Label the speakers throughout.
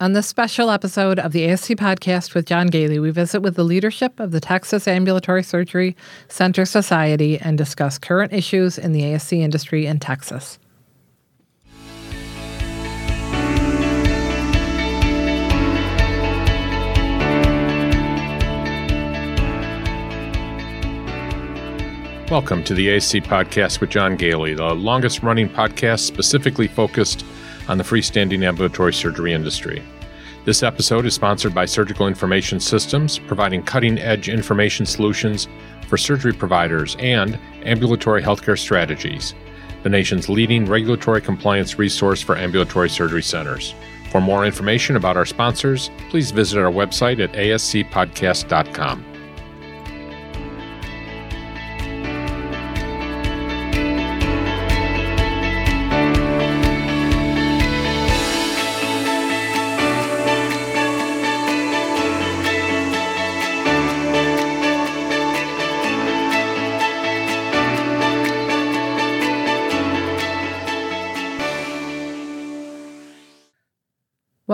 Speaker 1: On this special episode of the ASC podcast with John Gailey, we visit with the leadership of the Texas Ambulatory Surgery Center Society and discuss current issues in the ASC industry in Texas.
Speaker 2: Welcome to the ASC podcast with John Gailey, the longest running podcast specifically focused on the freestanding ambulatory surgery industry. This episode is sponsored by Surgical Information Systems, providing cutting edge information solutions for surgery providers and ambulatory healthcare strategies, the nation's leading regulatory compliance resource for ambulatory surgery centers. For more information about our sponsors, please visit our website at ascpodcast.com.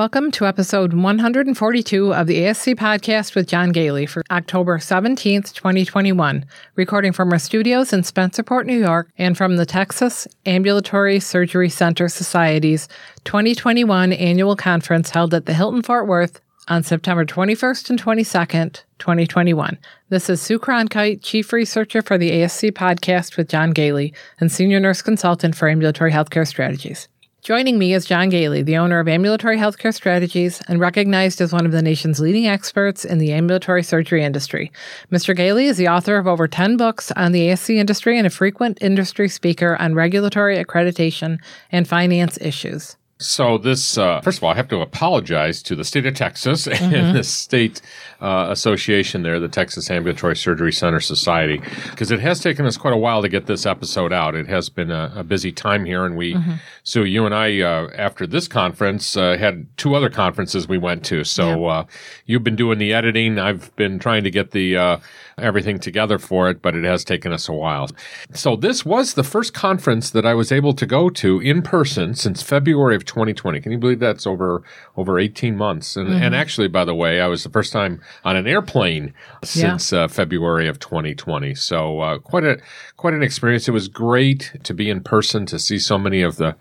Speaker 1: Welcome to episode 142 of the ASC podcast with John Gailey for October 17th, 2021, recording from our studios in Spencerport, New York, and from the Texas Ambulatory Surgery Center Society's 2021 annual conference held at the Hilton Fort Worth on September 21st and 22nd, 2021. This is Sue Cronkite, Chief Researcher for the ASC podcast with John Gailey and Senior Nurse Consultant for Ambulatory Healthcare Strategies. Joining me is John Gailey, the owner of Ambulatory Healthcare Strategies and recognized as one of the nation's leading experts in the ambulatory surgery industry. Mr. Gailey is the author of over 10 books on the ASC industry and a frequent industry speaker on regulatory accreditation and finance issues.
Speaker 2: So this, uh, first of all, I have to apologize to the state of Texas and mm-hmm. the state uh, association there, the Texas Ambulatory Surgery Center Society, because it has taken us quite a while to get this episode out. It has been a, a busy time here, and we, mm-hmm. so you and I, uh, after this conference, uh, had two other conferences we went to. So yeah. Uh, you've been doing the editing. I've been trying to get the uh, everything together for it, but it has taken us a while. So this was the first conference that I was able to go to in person since February of 2020. Can you believe that's over over 18 months? And, mm-hmm. and actually, by the way, I was the first time on an airplane since yeah. uh, February of 2020. So uh, quite a quite an experience. It was great to be in person to see so many of the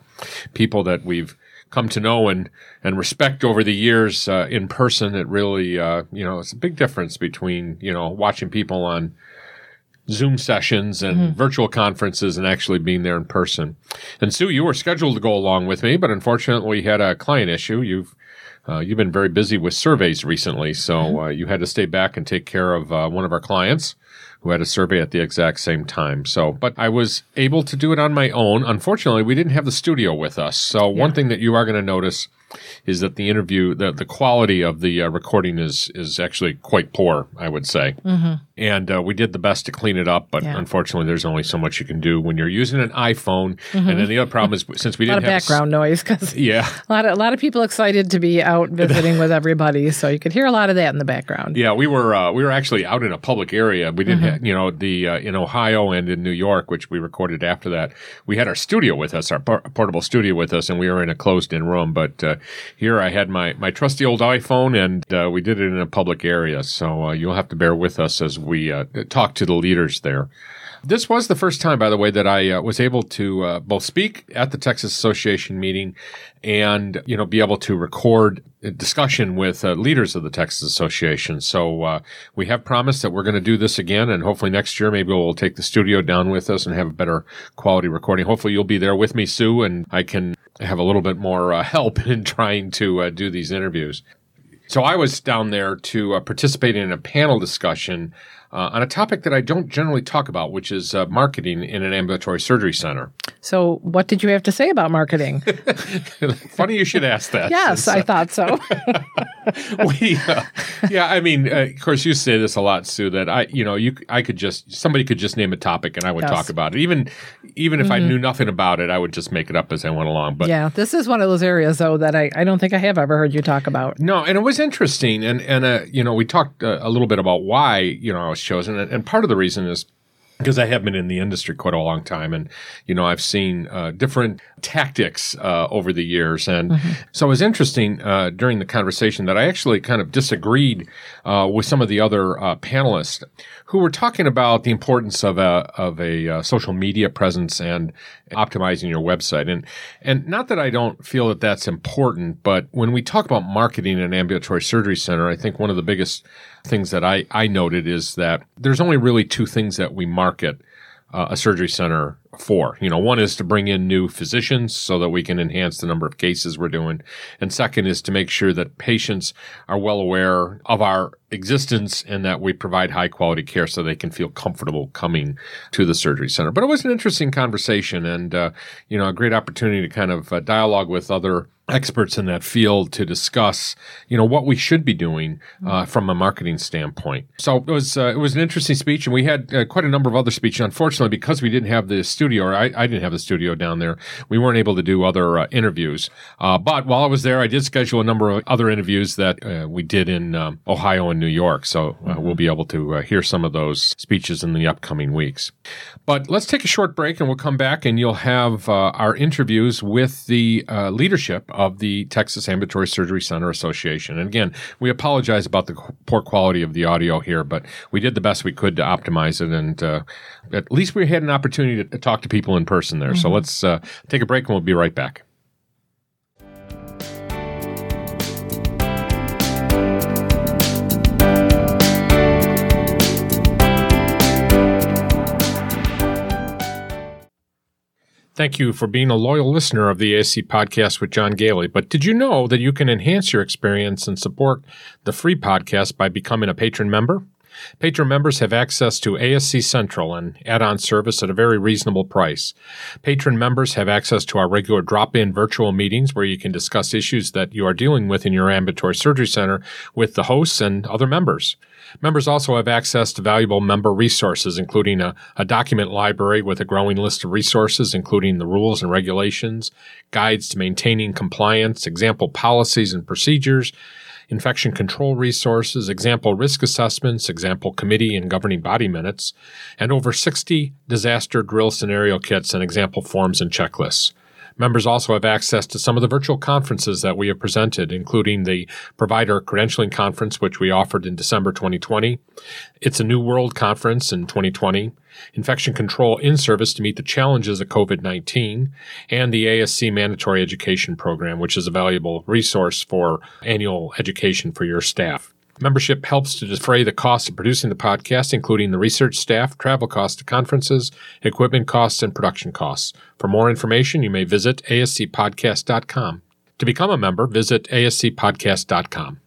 Speaker 2: people that we've come to know and and respect over the years uh, in person. It really, uh, you know, it's a big difference between you know watching people on Zoom sessions and mm-hmm. virtual conferences and actually being there in person. And Sue, you were scheduled to go along with me, but unfortunately, we had a client issue. You've uh, you've been very busy with surveys recently, so mm-hmm. uh, you had to stay back and take care of uh, one of our clients who had a survey at the exact same time. So, but I was able to do it on my own. Unfortunately, we didn't have the studio with us. So, yeah. one thing that you are going to notice is that the interview, the, the quality of the uh, recording is is actually quite poor, I would say. Mm-hmm. And uh, we did the best to clean it up, but yeah. unfortunately, there's only so much you can do when you're using an iPhone. Mm-hmm. And then the other problem is since we didn't
Speaker 1: a lot of background noise because yeah, a lot of a lot of people excited to be out visiting with everybody, so you could hear a lot of that in the background.
Speaker 2: Yeah, we were uh, we were actually out in a public area. We didn't, mm-hmm. have, you know, the uh, in Ohio and in New York, which we recorded after that. We had our studio with us, our portable studio with us, and we were in a closed-in room. But uh, here I had my my trusty old iPhone, and uh, we did it in a public area. So uh, you'll have to bear with us as we talk talk to the leaders there. This was the first time, by the way, that I uh, was able to uh, both speak at the Texas Association meeting and, you know, be able to record a discussion with uh, leaders of the Texas Association. So uh, we have promised that we're going to do this again, and hopefully next year maybe we'll take the studio down with us and have a better quality recording. Hopefully you'll be there with me, Sue, and I can have a little bit more uh, help in trying to uh, do these interviews. So I was down there to participate in a panel discussion uh, on a topic that I don't generally talk about, which is uh, marketing in an ambulatory surgery center.
Speaker 1: So, what did you have to say about marketing?
Speaker 2: Funny you should ask that.
Speaker 1: yes, I thought so.
Speaker 2: we, uh, yeah, I mean, uh, of course, you say this a lot, Sue. That I, you know, you, I could just somebody could just name a topic and I would yes. talk about it. Even, even if mm-hmm. I knew nothing about it, I would just make it up as I went along. But
Speaker 1: yeah, this is one of those areas though that I, I don't think I have ever heard you talk about.
Speaker 2: No, and it was interesting, and and uh, you know, we talked uh, a little bit about why you know I was chosen. And, and part of the reason is because I have been in the industry quite a long time, and you know I've seen uh, different tactics uh, over the years, and mm-hmm. so it was interesting uh, during the conversation that I actually kind of disagreed uh, with some of the other uh, panelists who were talking about the importance of a of a uh, social media presence and optimizing your website, and and not that I don't feel that that's important, but when we talk about marketing an ambulatory surgery center, I think one of the biggest things that I, I noted is that there's only really two things that we market uh, a surgery center for. You know, one is to bring in new physicians so that we can enhance the number of cases we're doing. And second is to make sure that patients are well aware of our existence and that we provide high quality care so they can feel comfortable coming to the surgery center. But it was an interesting conversation and, uh, you know, a great opportunity to kind of uh, dialogue with other experts in that field to discuss, you know, what we should be doing uh, from a marketing standpoint. So it was uh, it was an interesting speech, and we had uh, quite a number of other speeches. Unfortunately, because we didn't have the studio, or I, I didn't have the studio down there, we weren't able to do other uh, interviews. Uh, but while I was there, I did schedule a number of other interviews that uh, we did in um, Ohio and New York. So mm-hmm. we'll be able to hear some of those speeches in the upcoming weeks. But let's take a short break, and we'll come back, and you'll have our interviews with the leadership of the Texas Ambulatory Surgery Center Association. And again, we apologize about the poor quality of the audio here, but we did the best we could to optimize it. And uh, at least we had an opportunity to talk to people in person there. Mm-hmm. So let's uh, take a break and we'll be right back. Thank you for being a loyal listener of the ASC podcast with John Gailey. But did you know that you can enhance your experience and support the free podcast by becoming a patron member? Patron members have access to ASC Central and add-on service at a very reasonable price. Patron members have access to our regular drop-in virtual meetings where you can discuss issues that you are dealing with in your ambulatory surgery center with the hosts and other members. Members also have access to valuable member resources, including a, a, document library with a growing list of resources, including the rules and regulations, guides to maintaining compliance, example policies and procedures, infection control resources, example risk assessments, example committee and governing body minutes, and over 60 disaster drill scenario kits and example forms and checklists. Members also have access to some of the virtual conferences that we have presented, including the Provider Credentialing Conference, which we offered in December 2020. It's a New World Conference in 2020. Infection Control in Service to meet the challenges of COVID 19, and the ASC Mandatory Education Program, which is a valuable resource for annual education for your staff. Membership helps to defray the costs of producing the podcast, including the research staff, travel costs to conferences, equipment costs, and production costs. For more information, you may visit ascpodcast.com. To become a member, visit ascpodcast.com.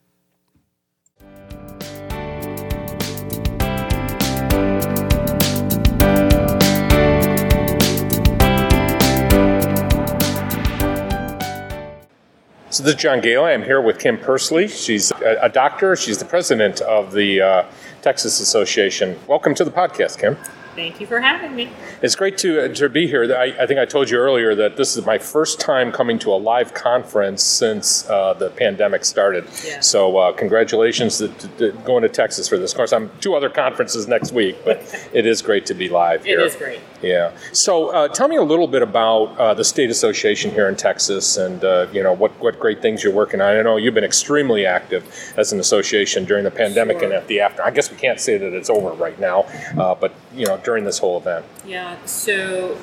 Speaker 2: So this is John Gale. I'm here with Kim Persley. She's a, doctor. She's the president of the uh, Texas Association. Welcome to the podcast, Kim.
Speaker 3: Thank you for having me.
Speaker 2: It's great to, uh, to be here. I, I, think I told you earlier that this is my first time coming to a live conference since uh, the pandemic started. Yeah. So, uh, congratulations to, to, to, going to Texas for this. Of course, I'm two other conferences next week, but it is great to be live here.
Speaker 3: It is great.
Speaker 2: Yeah. So, uh, tell me a little bit about uh, the state association here in Texas, and uh, you know what what great things you're working on. I know you've been extremely active as an association during the pandemic sure. and at the after. I guess we can't say that it's over right now, but you know during this whole event?
Speaker 3: Yeah, so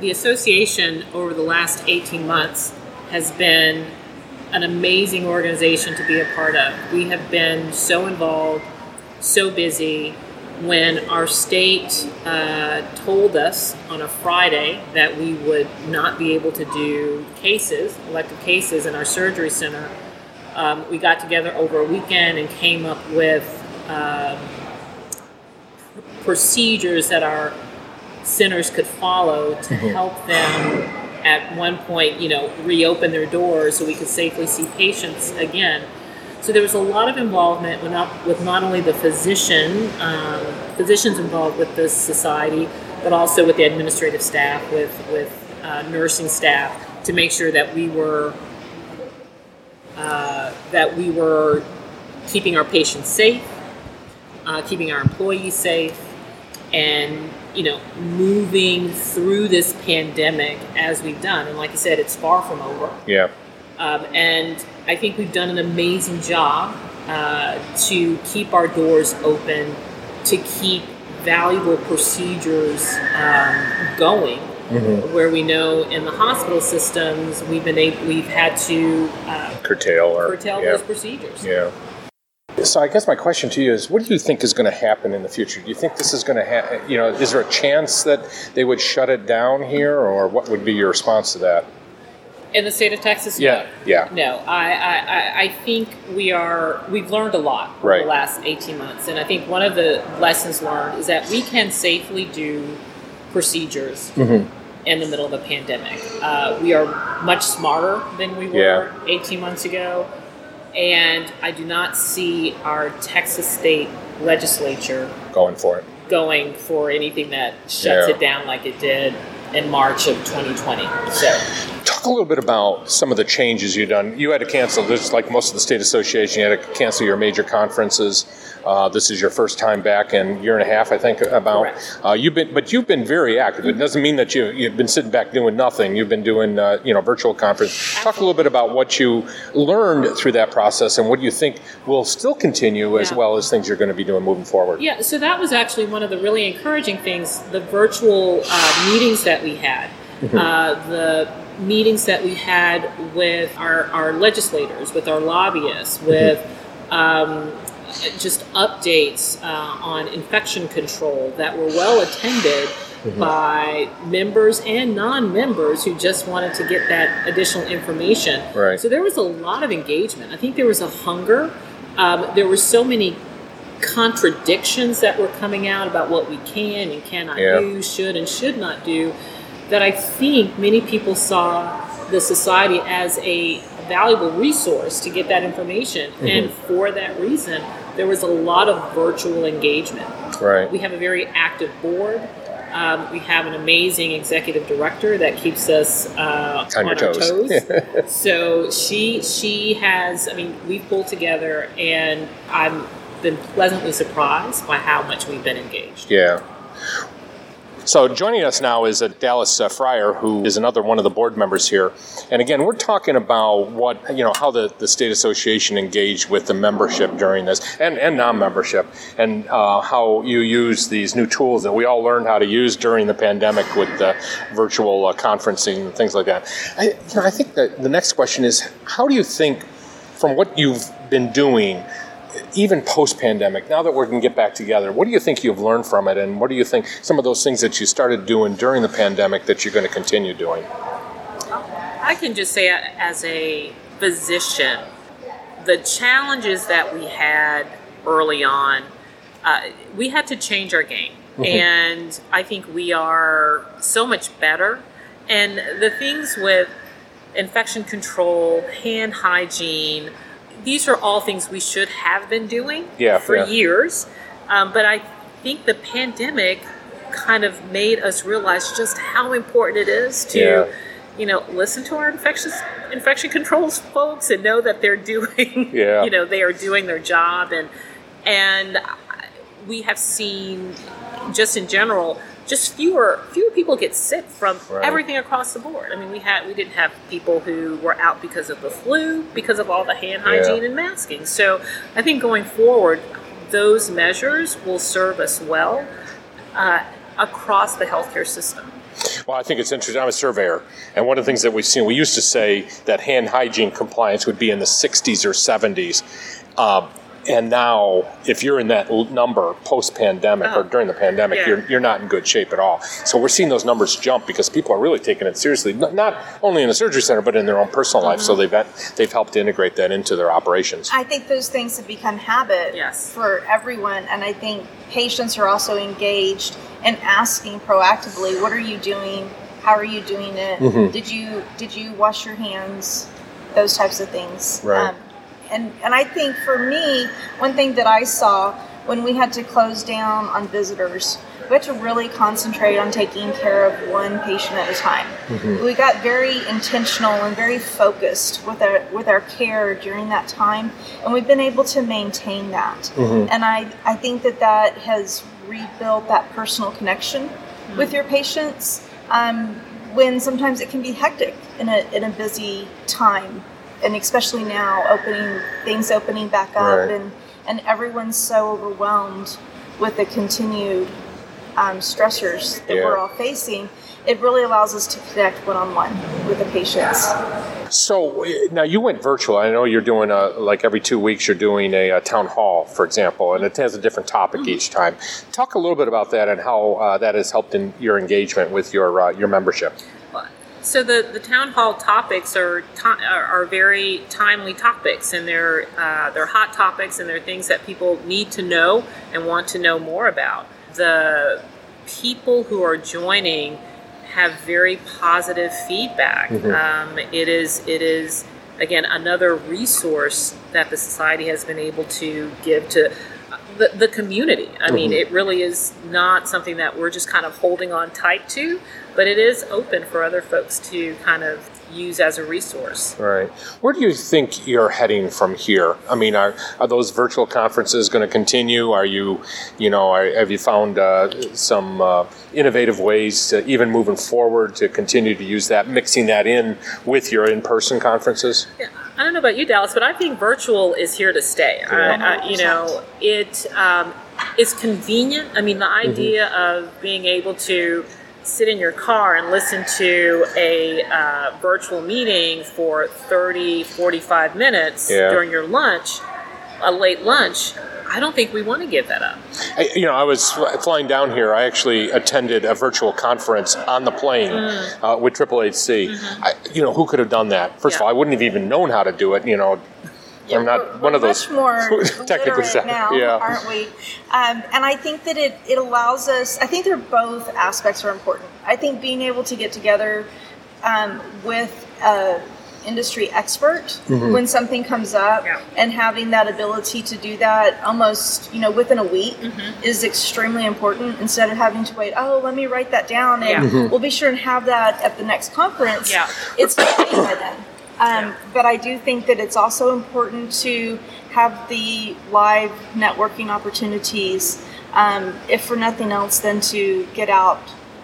Speaker 3: the association over the last 18 months has been an amazing organization to be a part of. We have been so involved, so busy. When our state uh, told us on a Friday that we would not be able to do cases, elective cases in our surgery center, um, we got together over a weekend and came up with um, procedures that our centers could follow to mm-hmm. help them at one point, you know, reopen their doors so we could safely see patients again. So there was a lot of involvement with not, with not only the physician, um, physicians involved with this society, but also with the administrative staff, with with uh, nursing staff, to make sure that we were uh, that we were keeping our patients safe, uh, keeping our employees safe, and you know, moving through this pandemic as we've done. And like I said, it's far from over.
Speaker 4: Yeah.
Speaker 3: Um, and I think we've done an amazing job uh, to keep our doors open, to keep valuable procedures um, going.
Speaker 4: Mm-hmm.
Speaker 3: Where we know in the hospital systems we've been able, we've had to uh,
Speaker 4: Curtail or
Speaker 3: curtail
Speaker 4: yeah.
Speaker 3: those procedures.
Speaker 4: Yeah. So I guess my question to you is, what do you think is going to happen in the future? Do you think this is going to happen? You know, is there a chance that they would shut it down here, or what would be your response to that?
Speaker 3: In the state of Texas,
Speaker 4: Yeah,
Speaker 3: no.
Speaker 4: yeah.
Speaker 3: No, I, I, I- think we are, we've learned a lot over
Speaker 4: Right.
Speaker 3: the last 18 months. And I think one of the lessons learned is that we can safely do procedures
Speaker 4: Mm-hmm.
Speaker 3: in the middle of a pandemic. Uh, we are much smarter than we were 18 months ago. And I do not see our Texas state legislature
Speaker 4: Going for it.
Speaker 3: going for anything that shuts
Speaker 4: Yeah.
Speaker 3: it down like it did in March of 2020. So,
Speaker 4: Talk a little bit about some of the changes you've done. You had to cancel, just like most of the state association, you had to cancel your major conferences. Uh, this is your first time back in a year and a half, I think. About uh, you've been, but you've been very active. It doesn't mean that you you've been sitting back doing nothing. You've been doing uh, you know virtual conference. Talk a little bit about what you learned through that process and what you think will still continue as
Speaker 3: Yeah.
Speaker 4: well as things you're going to be doing moving forward.
Speaker 3: Yeah, so that was actually one of the really encouraging things the virtual uh, meetings that we had, uh, the meetings that we had with our, our legislators, with our lobbyists, with um, just updates uh, on infection control that were well attended. By members and non members who just wanted to get that additional information.
Speaker 4: Right.
Speaker 3: So there was a lot of engagement. I think there was a hunger. Um, there were so many contradictions that were coming out about what we can and cannot
Speaker 4: Yeah.
Speaker 3: do, should and should not do, that I think many people saw the society as a valuable resource to get that information. And for that reason, there was a lot of virtual engagement.
Speaker 4: Right.
Speaker 3: We have a very active board. Um, we have an amazing executive director that keeps us uh,
Speaker 4: On your
Speaker 3: our
Speaker 4: toes.
Speaker 3: toes. so she she has. I mean, we pulled together, and I've been pleasantly surprised by how much we've been engaged.
Speaker 4: Yeah. So joining us now is uh, Dallas uh, Fryer, who is another one of the board members here. And again, we're talking about what you know how the, the state association engaged with the membership during this, and, and non-membership, and uh, how you use these new tools that we all learned how to use during the pandemic with the virtual uh, conferencing and things like that. I, you know, I think that the next question is, how do you think, from what you've been doing, even post pandemic, now that we're going to get back together, what do you think you've learned from it? And what do you think some of those things that you started doing during the pandemic that you're going to continue doing?
Speaker 3: I can just say, as a physician, the challenges that we had early on, uh, we had to change our game. And I think we are so much better. And the things with infection control, hand hygiene, these are all things we should have been doing
Speaker 4: Yeah,
Speaker 3: for
Speaker 4: yeah.
Speaker 3: years. Um, but I think the pandemic kind of made us realize just how important it is to
Speaker 4: Yeah.
Speaker 3: you know, listen to our infectious infection controls folks and know that they're doing,
Speaker 4: Yeah.
Speaker 3: you know, they are doing their job, and and we have seen, just in general, just fewer fewer people get sick from
Speaker 4: Right.
Speaker 3: everything across the board. I mean, we had we didn't have people who were out because of the flu, because of all the hand
Speaker 4: Yeah.
Speaker 3: hygiene and masking. So I think going forward, those measures will serve us well uh, across the healthcare system.
Speaker 4: Well, I think it's interesting. I'm a surveyor, and one of the things that we've seen, we used to say that hand hygiene compliance would be in the 60s or 70s. Um, and now, if you're in that l- number post pandemic or
Speaker 3: Oh,
Speaker 4: during the pandemic,
Speaker 3: yeah.
Speaker 4: you're, you're not in good shape at all. So we're seeing those numbers jump because people are really taking it seriously, not, not only in the surgery center, but in their own personal life.
Speaker 3: Mm-hmm.
Speaker 4: So they've, they've helped integrate that into their operations.
Speaker 5: I think those things have become habit
Speaker 3: Yes.
Speaker 5: for everyone, and I think patients are also engaged and asking proactively, "What are you doing? How are you doing it?
Speaker 4: Mhm.
Speaker 5: Did you did you wash your hands? Those types of things." Um,
Speaker 4: Right.
Speaker 5: And and I think for me, one thing that I saw when we had to close down on visitors, we had to really concentrate on taking care of one patient at a time. Mm-hmm. We got very intentional and very focused with our with our care during that time, and we've been able to maintain that. Mm-hmm. And I I think that that has rebuilt that personal connection mm-hmm. with your patients um, when sometimes it can be hectic in a, in a busy time. And especially now, opening things opening back up,
Speaker 4: Right.
Speaker 5: and, and everyone's so overwhelmed with the continued um, stressors that
Speaker 4: Yeah.
Speaker 5: we're all facing. It really allows us to connect one on one with the patients.
Speaker 4: So uh, now you went virtual. I know you're doing a like every two weeks. You're doing a, a town hall, for example, and it has a different topic each time. Talk a little bit about that and how uh, that has helped in your engagement with your uh, your membership.
Speaker 3: So the, the town hall topics are, ti are are very timely topics, and they're uh, they're hot topics, and they're things that people need to know and want to know more about. The people who are joining have very positive feedback. Um, it is it is again another resource that the society has been able to give to the, the community. I mean, it really is not something that we're just kind of holding on tight to, but it is open for other folks to kind of use as a resource.
Speaker 4: Right. Where do you think you're heading from here? I mean, are, are those virtual conferences going to continue? Are you, you know, are, have you found uh, some uh, innovative ways to even moving forward to continue to use that, mixing that in with your in-person conferences?
Speaker 3: Yeah, I don't know about you, Dallas, but I think virtual is here to stay. I, I, you know, it um, is convenient. I mean, the idea of being able to sit in your car and listen to a uh, virtual meeting for 30, 45 minutes
Speaker 4: Yeah.
Speaker 3: during your lunch, a late lunch, I don't think we want to give that up.
Speaker 4: I, you know, I was flying down here. I actually attended a virtual conference on the plane uh, with Triple HC. I, you know, who could have done that? First of all, I wouldn't have even known how to do it. You know, I'm not
Speaker 5: We're-
Speaker 4: one of
Speaker 5: we're
Speaker 4: those
Speaker 5: much more
Speaker 4: technical
Speaker 5: literate
Speaker 4: stuff.
Speaker 5: now,
Speaker 4: yeah.
Speaker 5: aren't we? Um, and I think that it, it allows us. I think they're both aspects are important. I think being able to get together um, with a industry expert
Speaker 4: Mm-hmm.
Speaker 5: when something comes up
Speaker 3: Yeah.
Speaker 5: and having that ability to do that almost you know within a week
Speaker 3: Mm-hmm.
Speaker 5: is extremely important instead of having to wait oh let me write that down and
Speaker 3: Yeah.
Speaker 4: Mm-hmm.
Speaker 5: we'll be sure and have that at the next conference
Speaker 3: Yeah.
Speaker 5: it's complete by then um, but I do think that it's also important to have the live networking opportunities, um, if for nothing else, than to get out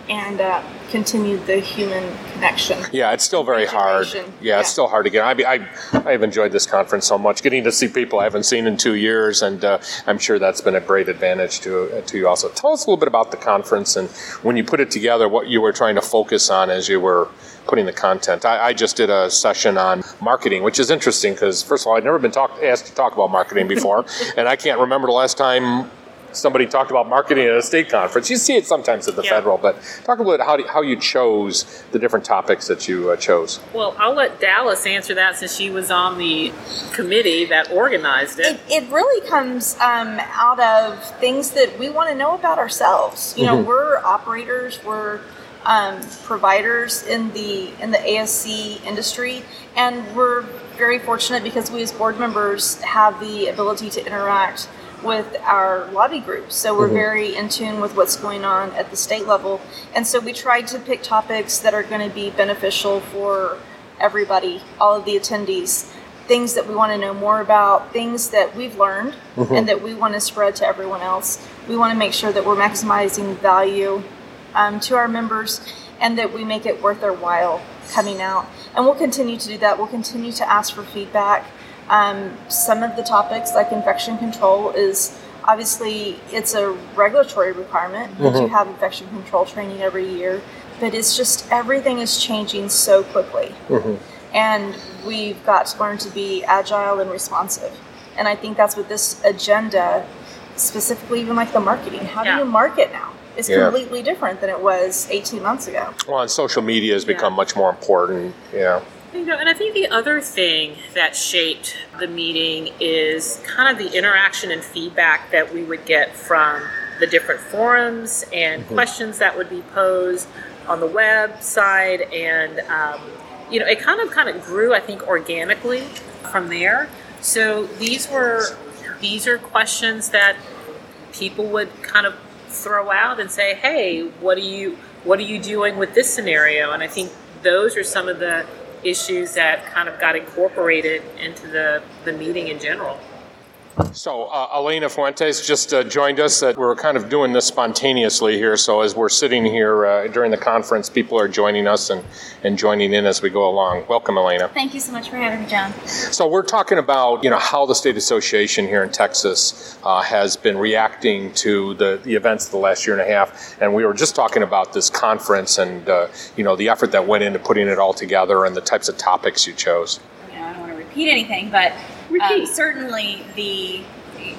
Speaker 5: and uh, continue the human connection.
Speaker 4: Yeah, it's still very hard.
Speaker 5: Regeneration.
Speaker 4: Yeah, it's still hard to get. I, I, I have enjoyed this conference so much, getting to see people I haven't seen in two years, and uh, I'm sure that's been a great advantage to to you also. Tell us a little bit about the conference and when you put it together, what you were trying to focus on as you were putting the content. I, I just did a session on marketing, which is interesting because first of all, I'd never been talk, asked to talk about marketing before, and I can't remember the last time. Somebody talked about marketing at a state conference. You see it sometimes at the
Speaker 3: Yeah.
Speaker 4: federal, but talk a little bit how, do, how you chose the different topics that you uh, chose.
Speaker 3: Well, I'll let Dallas answer that since she was on the committee that organized it.
Speaker 5: It, it really comes um, out of things that we want to know about ourselves. You know, we're operators, we're um, providers in the in the ASC industry, and we're very fortunate because we as board members have the ability to interact with our lobby groups. So we're very in tune with what's going on at the state level, and so we tried to pick topics that are going to be beneficial for everybody, all of the attendees things that we want to know more about, things that we've learned and that we want to spread to everyone else. We want to make sure that we're maximizing value um, to our members and that we make it worth their while coming out. And we'll continue to do that. We'll continue to ask for feedback. Um, some of the topics, like infection control, is obviously it's a regulatory requirement that you have infection control training every year. But it's just everything is changing so quickly and we've got to learn to be agile and responsive. And I think that's what this agenda, specifically even like the marketing, how
Speaker 3: Yeah.
Speaker 5: do you market now? It's
Speaker 4: Yeah.
Speaker 5: completely different than it was 18 months ago.
Speaker 4: Well, and social media has become
Speaker 3: Yeah.
Speaker 4: much more important. Yeah.
Speaker 3: You know, and I think the other thing that shaped the meeting is kind of the interaction and feedback that we would get from the different forums and questions that would be posed on the website, and um, you know, it kind of kind of grew, I think, organically from there. So these were these are questions that people would kind of throw out and say, "Hey, what are you what are you doing with this scenario?" And I think those are some of the issues that kind of got incorporated into the the meeting in general.
Speaker 4: So, uh, Elena Fuentes just uh, joined us. Uh, we're kind of doing this spontaneously here. So, as we're sitting here uh, during the conference, people are joining us and, and joining in as we go along. Welcome, Elena.
Speaker 6: Thank you so much for having me, John.
Speaker 4: So, we're talking about you know how the state association here in Texas uh, has been reacting to the, the events of the last year and a half, and we were just talking about this conference and uh, you know the effort that went into putting it all together and the types of topics you chose.
Speaker 6: You know, I don't want to repeat anything, but um, certainly the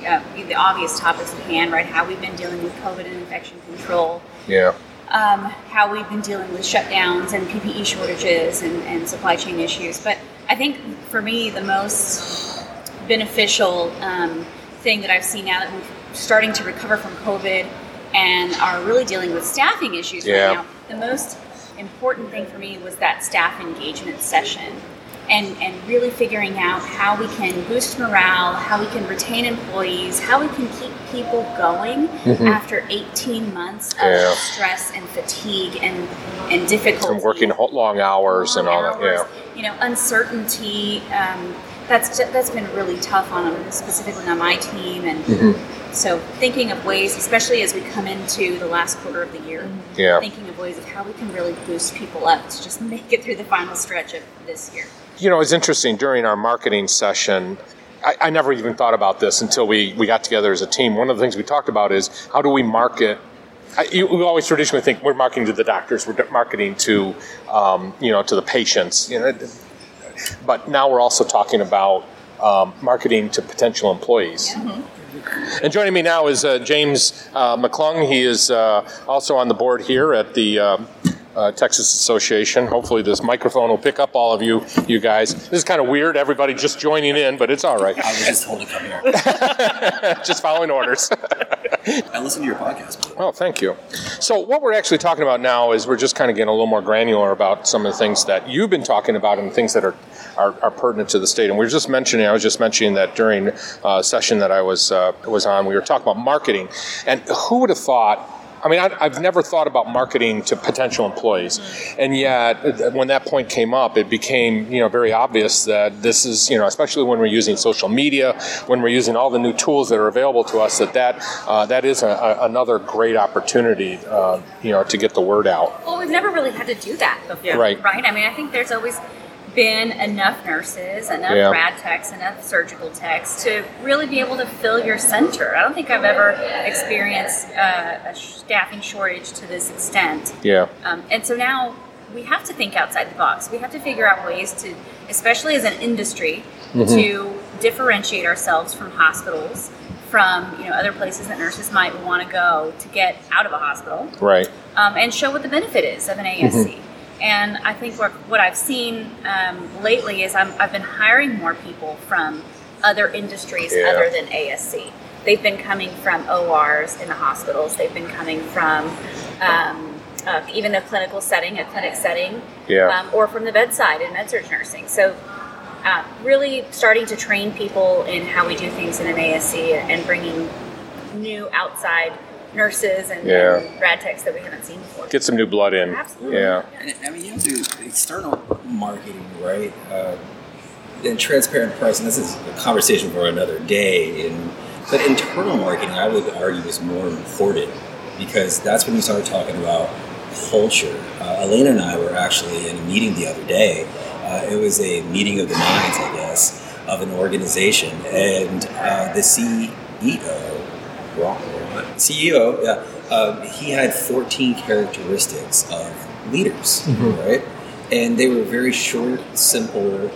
Speaker 6: uh, the obvious topics at hand, right? How we've been dealing with COVID and infection control.
Speaker 4: Yeah.
Speaker 6: Um, how we've been dealing with shutdowns and PPE shortages and, and, supply chain issues. But I think for me, the most beneficial um, thing that I've seen now that we're starting to recover from COVID and are really dealing with staffing issues
Speaker 4: yeah.
Speaker 6: right now, the most important thing for me was that staff engagement session and, and really figuring out how we can boost morale, how we can retain employees, how we can keep people going mm-hmm. after 18 months of yeah. stress and fatigue and, and difficulty.
Speaker 4: And working long hours long and all hours, that,
Speaker 6: yeah. You know, uncertainty. Um, that's that's been really tough on them, specifically on my team, and mm-hmm. so thinking of ways, especially as we come into the last quarter of the year,
Speaker 4: yeah.
Speaker 6: thinking ways of how we can really boost people up to just make it through the final stretch of this year.
Speaker 4: You know, it's interesting during our marketing session. I, I, never even thought about this until we, we got together as a team. One of the things we talked about is how do we market I, you, we always traditionally think we're marketing to the doctors, we're marketing to, um, you know, to the patients. You know, but now we're also talking about um, marketing to potential employees. Mm-hmm. And joining me now is uh, James uh, McClung. He is uh, also on the board here at the um, uh, Texas Association. Hopefully, this microphone will pick up all of you, you guys. This is kind of weird. Everybody just joining in, but it's all right.
Speaker 7: I was just holding up here.
Speaker 4: just following orders.
Speaker 7: I listen to your podcast.
Speaker 4: Oh, thank you. So, what we're actually talking about now is we're just kind of getting a little more granular about some of the things that you've been talking about and things that are are, are pertinent to the state. And we are just mentioning, I was just mentioning that during a session that I was uh, was on, we were talking about marketing, and who would have thought I mean, I, have never thought about marketing to potential employees, and yet when that point came up, it became you know very obvious that this is you know especially when we're using social media, when we're using all the new tools that are available to us, that that uh, that is a, a, another great opportunity uh, you know to get the word out.
Speaker 6: Well, we've never really had to do that before,
Speaker 4: right?
Speaker 6: Right. I mean, I think there's always been enough nurses, enough yeah. rad techs, enough surgical techs to really be able to fill your center. I don't think I've ever experienced uh, a staffing shortage to this extent.
Speaker 4: Yeah.
Speaker 6: Um, and so now we have to think outside the box. We have to figure out ways to, especially as an industry, mm-hmm. to differentiate ourselves from hospitals, from you know other places that nurses might want to go to get out of a hospital,
Speaker 4: right?
Speaker 6: Um, and show what the benefit is of an ASC. Mm-hmm. And I think what, what I've seen um, lately is i have been hiring more people from other industries yeah. other than ASC. They've been coming from ORs in the hospitals. They've been coming from um, uh, even the clinical setting, a clinic setting,
Speaker 4: yeah.
Speaker 6: um, or from the bedside in med surg nursing. So, uh, really starting to train people in how we do things in an ASC and bringing new outside nurses and, yeah. and rad techs that we haven't seen before.
Speaker 4: Get some new blood in.
Speaker 6: Absolutely.
Speaker 4: Yeah.
Speaker 7: And, I mean, you have to external marketing, right? Uh, and transparent pricing. This is a conversation for another day. And but internal marketing, I would argue, is more important because that's when you start talking about culture. Uh, Elena and I were actually in a meeting the other day. Uh, it was a meeting of the minds, I guess, of an organization, and uh, the CEO, CEO, yeah, uh, he had 14 characteristics of leaders, mm-hmm. right? And they were very short, simple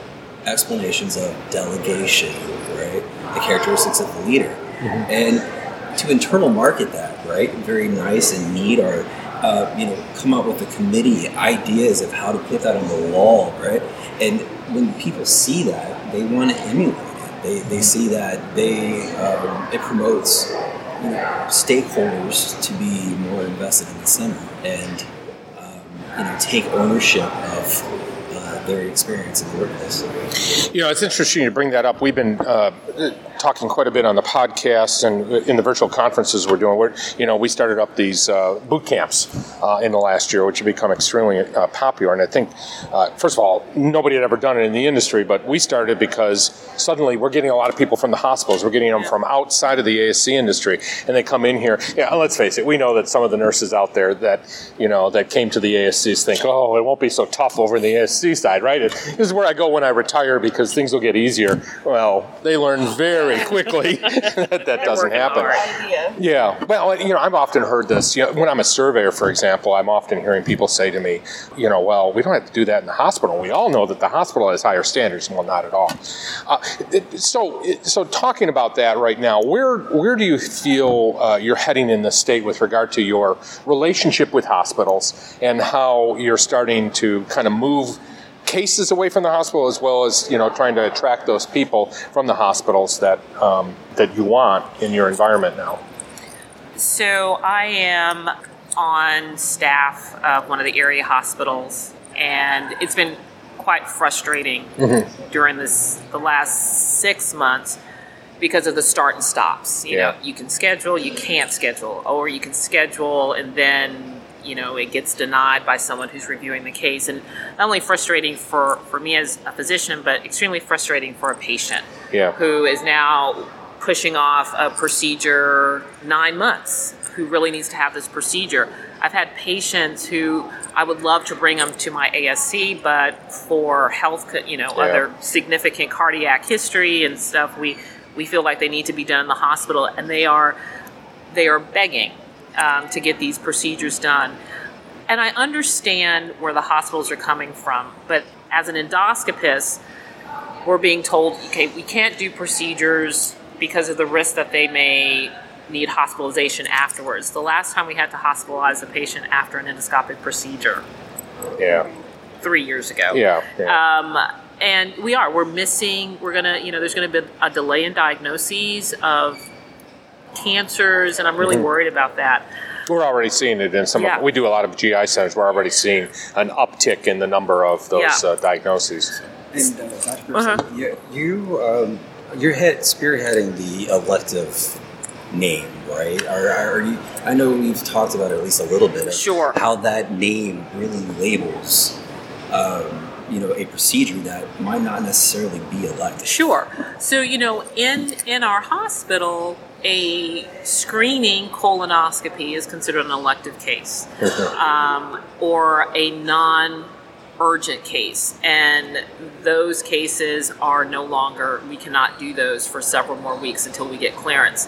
Speaker 7: explanations of delegation, right? The characteristics of the leader. Mm-hmm. And to internal market that, right? Very nice and neat, or uh, you know, come up with a committee ideas of how to put that on the wall, right? And when people see that, they want to emulate it. They, they see that they um, it promotes you know, stakeholders to be more invested in the center and um, you know take ownership of their experience in the workplace.
Speaker 4: You know, it's interesting to bring that up. We've been uh, talking quite a bit on the podcast and in the virtual conferences we're doing. We're, you know, we started up these uh, boot camps uh, in the last year, which have become extremely uh, popular. And I think, uh, first of all, nobody had ever done it in the industry, but we started because suddenly we're getting a lot of people from the hospitals. We're getting them from outside of the ASC industry, and they come in here. Yeah, let's face it, we know that some of the nurses out there that you know that came to the ASCs think, oh, it won't be so tough over in the ASC side, right? It, this is where I go when I retire because things will get easier. Well, they learn very quickly that that doesn't happen. Yeah. Well, you know, I've often heard this. You know, when I'm a surveyor, for example, I'm often hearing people say to me, you know, well, we don't have to do that in the hospital. We all know that the hospital has higher standards. Well, not at all. Uh, it, so, it, so talking about that right now, where where do you feel uh, you're heading in the state with regard to your relationship with hospitals and how you're starting to kind of move cases away from the hospital as well as you know trying to attract those people from the hospitals that um, that you want in your environment now
Speaker 3: so i am on staff of one of the area hospitals and it's been quite frustrating mm-hmm. during this the last six months because of the start and stops you yeah. know you can schedule you can't schedule or you can schedule and then you know it gets denied by someone who's reviewing the case and not only frustrating for for me as a physician but extremely frustrating for a patient
Speaker 4: yeah.
Speaker 3: who is now pushing off a procedure nine months who really needs to have this procedure i've had patients who i would love to bring them to my asc but for health you know yeah. other significant cardiac history and stuff we we feel like they need to be done in the hospital and they are they are begging um, to get these procedures done. And I understand where the hospitals are coming from, but as an endoscopist, we're being told, okay, we can't do procedures because of the risk that they may need hospitalization afterwards. The last time we had to hospitalize a patient after an endoscopic procedure,
Speaker 4: yeah,
Speaker 3: three years ago,
Speaker 4: yeah,
Speaker 3: yeah. Um, and we are we're missing. We're gonna, you know, there's gonna be a delay in diagnoses of cancers, and I'm really mm-hmm. worried about that.
Speaker 4: We're already seeing it in some. Yeah. Of, we do a lot of GI centers. We're already seeing an uptick in the number of those yeah. uh, diagnoses.
Speaker 7: And uh, Dr. uh-huh. you, you um, you're head, spearheading the elective name, right? Are, are you, I know we've talked about it at least a little bit.
Speaker 3: Of sure.
Speaker 7: How that name really labels. Um, you know a procedure that might not necessarily be elective.
Speaker 3: Sure. So you know, in in our hospital, a screening colonoscopy is considered an elective case um, or a non urgent case. And those cases are no longer, we cannot do those for several more weeks until we get clearance.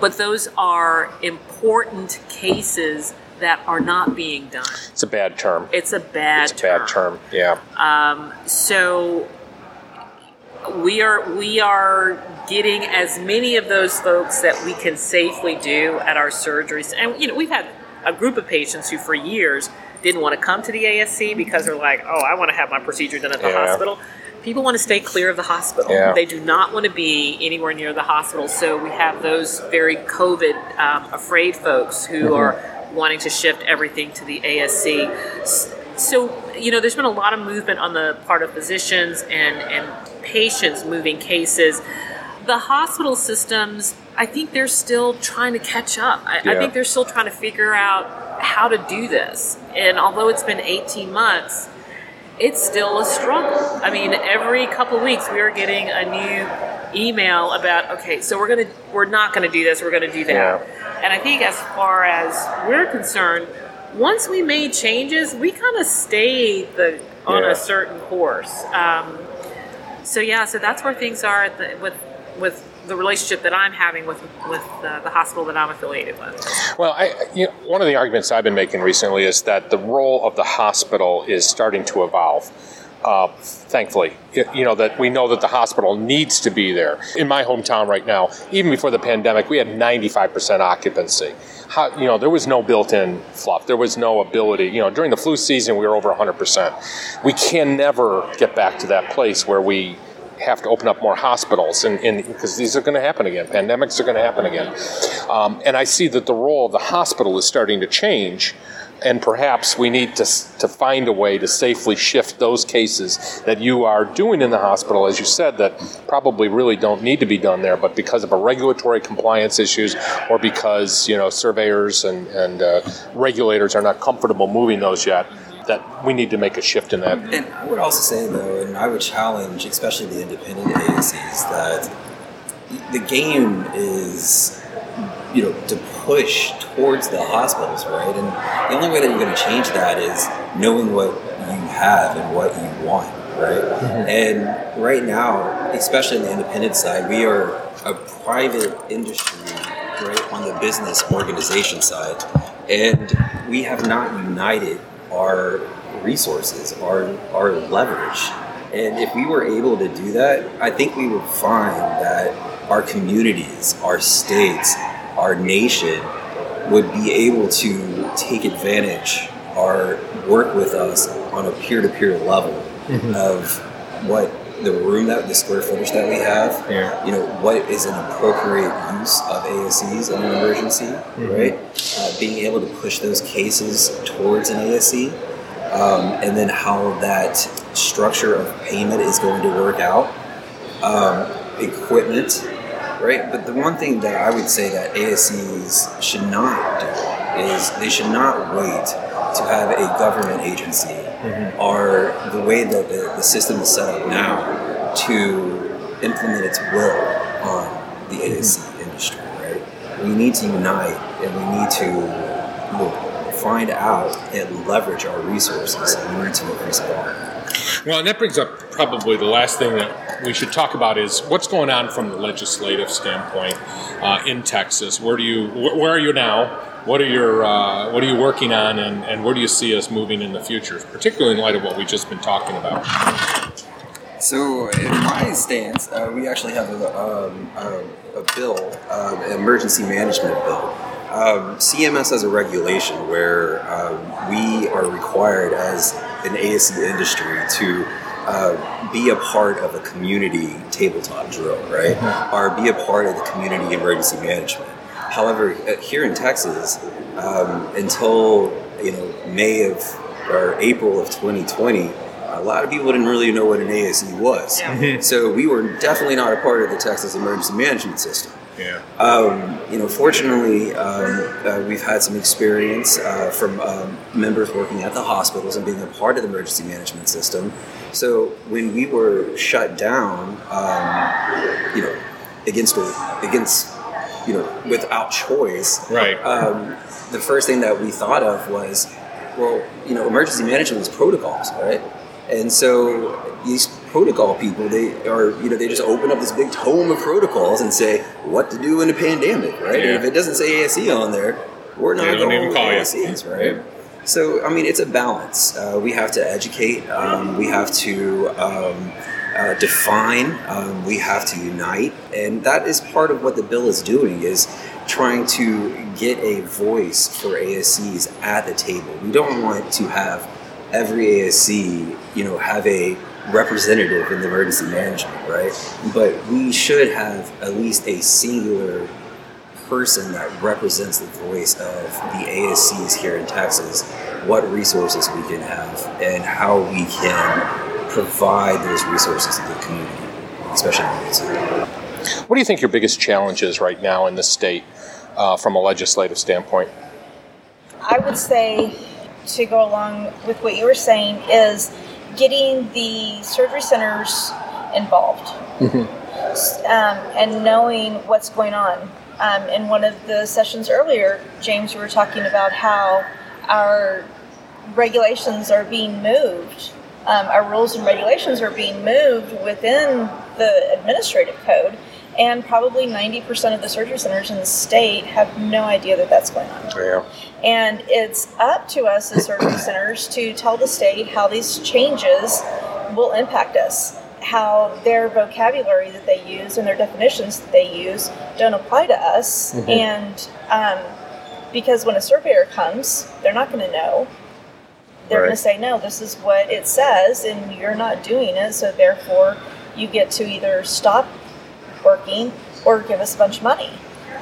Speaker 3: But those are important cases that are not being done.
Speaker 4: It's a bad term.
Speaker 3: It's a bad
Speaker 4: it's a term. bad term, yeah.
Speaker 3: Um, so we are we are getting as many of those folks that we can safely do at our surgeries. And you know, we've had a group of patients who for years didn't want to come to the ASC because they're like, "Oh, I want to have my procedure done at the yeah. hospital." People want to stay clear of the hospital.
Speaker 4: Yeah.
Speaker 3: They do not want to be anywhere near the hospital. So we have those very COVID um, afraid folks who mm-hmm. are wanting to shift everything to the ASC. So, you know, there's been a lot of movement on the part of physicians and, and patients moving cases. The hospital systems, I think they're still trying to catch up. I, yeah. I think they're still trying to figure out how to do this. And although it's been 18 months, it's still a struggle. I mean, every couple of weeks we are getting a new email about okay, so we're gonna we're not gonna do this, we're gonna do that.
Speaker 4: Yeah.
Speaker 3: And I think as far as we're concerned, once we made changes, we kind of stayed the on yeah. a certain course. Um, so yeah, so that's where things are the, with with the relationship that I'm having with with uh, the hospital that I'm affiliated with.
Speaker 4: Well, I, you know, one of the arguments I've been making recently is that the role of the hospital is starting to evolve. Uh, thankfully, you know that we know that the hospital needs to be there. In my hometown right now, even before the pandemic, we had 95% occupancy. How, you know, there was no built-in fluff. There was no ability. You know, during the flu season, we were over 100%. We can never get back to that place where we have to open up more hospitals, and because these are going to happen again, pandemics are going to happen again, um, and I see that the role of the hospital is starting to change and perhaps we need to, to find a way to safely shift those cases that you are doing in the hospital, as you said, that probably really don't need to be done there, but because of a regulatory compliance issues or because you know surveyors and, and uh, regulators are not comfortable moving those yet, that we need to make a shift in that.
Speaker 7: And I would also say though, and I would challenge, especially the independent ASCs, that the game is you know to push towards the hospitals, right? And the only way that you're going to change that is knowing what you have and what you want, right? Mm-hmm. And right now, especially on the independent side, we are a private industry, right, on the business organization side, and we have not united our resources, our our leverage. And if we were able to do that, I think we would find that our communities, our states, our nation would be able to take advantage or work with us on a peer-to-peer level mm-hmm. of what the room that the square footage that we have yeah. you know what is an appropriate use of ASCs in an emergency mm-hmm. right uh, being able to push those cases towards an ASC um, and then how that structure of payment is going to work out um, equipment right? But the one thing that I would say that ASCs should not do is they should not wait to have a government agency mm-hmm. or the way that the, the system is set up now to implement its will on the ASC mm-hmm. industry, right? We need to unite and we need to you know, find out and leverage our resources in order to increase volume.
Speaker 4: Well, and that brings up probably the last thing that we should talk about is what's going on from the legislative standpoint uh, in Texas. Where do you where are you now? What are your uh, what are you working on, and, and where do you see us moving in the future, particularly in light of what we've just been talking about?
Speaker 7: So, in my stance, uh, we actually have a, um, a, a bill, um, an emergency management bill. Um, CMS has a regulation where um, we are required as an ASC industry to uh, be a part of a community tabletop drill, right? Mm-hmm. Or be a part of the community emergency management. However, uh, here in Texas, um, until you know May of or April of 2020, a lot of people didn't really know what an ASC was. Yeah. Mm-hmm. So we were definitely not a part of the Texas emergency management system.
Speaker 4: Yeah.
Speaker 7: Um, you know, fortunately, um, uh, we've had some experience uh, from um, members working at the hospitals and being a part of the emergency management system. So when we were shut down, um, you know, against against you know without choice,
Speaker 4: right?
Speaker 7: Um, the first thing that we thought of was, well, you know, emergency management is protocols, right? And so these protocol people, they are, you know, they just open up this big tome of protocols and say what to do in a pandemic, right? Yeah. And if it doesn't say ASC on there, we're not going to call ASCs, right? Yeah. So, I mean, it's a balance. Uh, we have to educate. Um, we have to um, uh, define. Um, we have to unite, and that is part of what the bill is doing. Is trying to get a voice for ASCs at the table. We don't want to have every ASC, you know, have a representative in the emergency management, right? But we should have at least a singular person that represents the voice of the ASCs here in Texas, what resources we can have, and how we can provide those resources to the community, especially in
Speaker 4: What do you think your biggest challenge is right now in the state uh, from a legislative standpoint?
Speaker 5: I would say, to go along with what you were saying, is getting the surgery centers involved mm-hmm. um, and knowing what's going on. Um, in one of the sessions earlier, James, we were talking about how our regulations are being moved. Um, our rules and regulations are being moved within the administrative code, and probably 90% of the surgery centers in the state have no idea that that's going on.
Speaker 4: Yeah.
Speaker 5: And it's up to us as surgery centers to tell the state how these changes will impact us how their vocabulary that they use and their definitions that they use don't apply to us. Mm-hmm. And um, because when a surveyor comes, they're not going to know. They're right. going to say, no, this is what it says, and you're not doing it. So therefore, you get to either stop working or give us a bunch of money.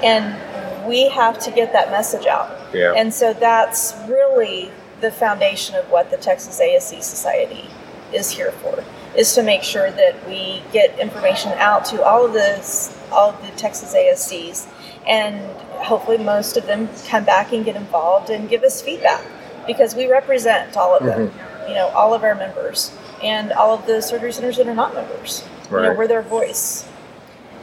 Speaker 5: And we have to get that message out.
Speaker 4: Yeah.
Speaker 5: And so that's really really the foundation of what the Texas ASC Society is here for is to make sure that we get information out to all of the all of the Texas ASCs and hopefully most of them come back and get involved and give us feedback because we represent all of them you know all of our members and all of the surgery centers that are not members. You know, we're their voice.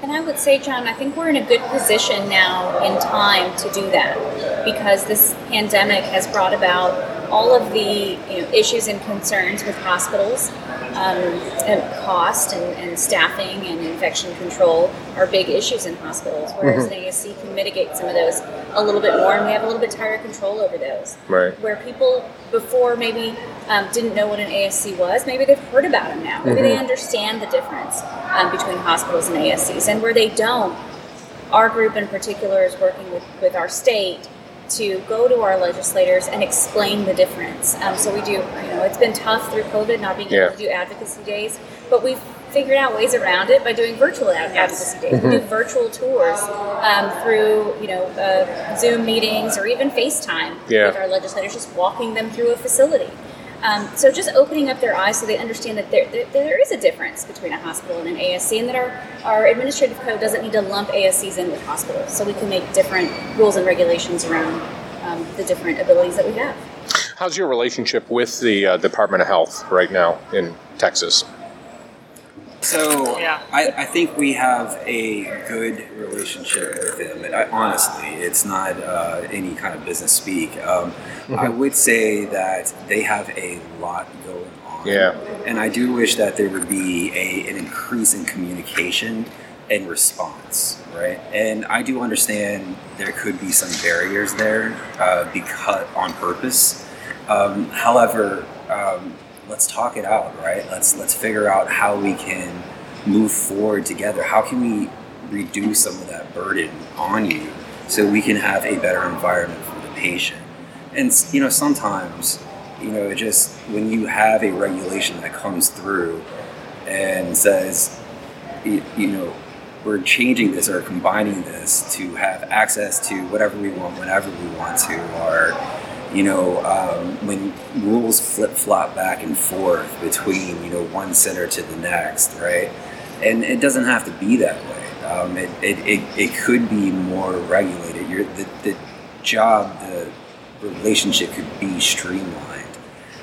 Speaker 6: And I would say, John, I think we're in a good position now in time to do that because this pandemic has brought about all of the you know, issues and concerns with hospitals. Um, and cost and, and staffing and infection control are big issues in hospitals, whereas an ASC can mitigate some of those a little bit more, and we have a little bit tighter control over those.
Speaker 4: Right.
Speaker 6: Where people before maybe um, didn't know what an ASC was, maybe they've heard about them now. Maybe they understand the difference um, between hospitals and ASCs. And where they don't, our group in particular is working with, with our state to go to our legislators and explain the difference. Um, so we do, you know, it's been tough through COVID not being
Speaker 4: Yeah.
Speaker 6: able to do advocacy days, but we've figured out ways around it by doing virtual advocacy days. We do virtual tours um, through, you know, uh, Zoom meetings or even FaceTime
Speaker 4: Yeah.
Speaker 6: with our legislators, just walking them through a facility. Um, so just opening up their eyes so they understand that there, that there is a difference between a hospital and an ASC, and that our, our administrative code doesn't need to lump ASCs in with hospitals. So we can make different rules and regulations around um, the different abilities that we have.
Speaker 4: How's your relationship with the uh, Department of Health right now in Texas?
Speaker 7: So
Speaker 3: Yeah.
Speaker 7: I, I think we have a good relationship with them. And I, honestly, it's not uh, any kind of business speak. Um, I would say that they have a lot going on.
Speaker 4: Yeah.
Speaker 7: And I do wish that there would be a, an increase in communication and response, right? And I do understand there could be some barriers there uh, because on purpose. Um, however, um, let's talk it out, right? Let's let's figure out how we can move forward together. How can we reduce some of that burden on you so we can have a better environment for the patient? And you know, sometimes, you know, it just when you have a regulation that comes through and says, you, you know, we're changing this or combining this to have access to whatever we want whenever we want to, or you know, um, when rules flip flop back and forth between you know one center to the next, right? And it doesn't have to be that way. Um, it, it, it, it could be more regulated. Your the, the job, the relationship could be streamlined.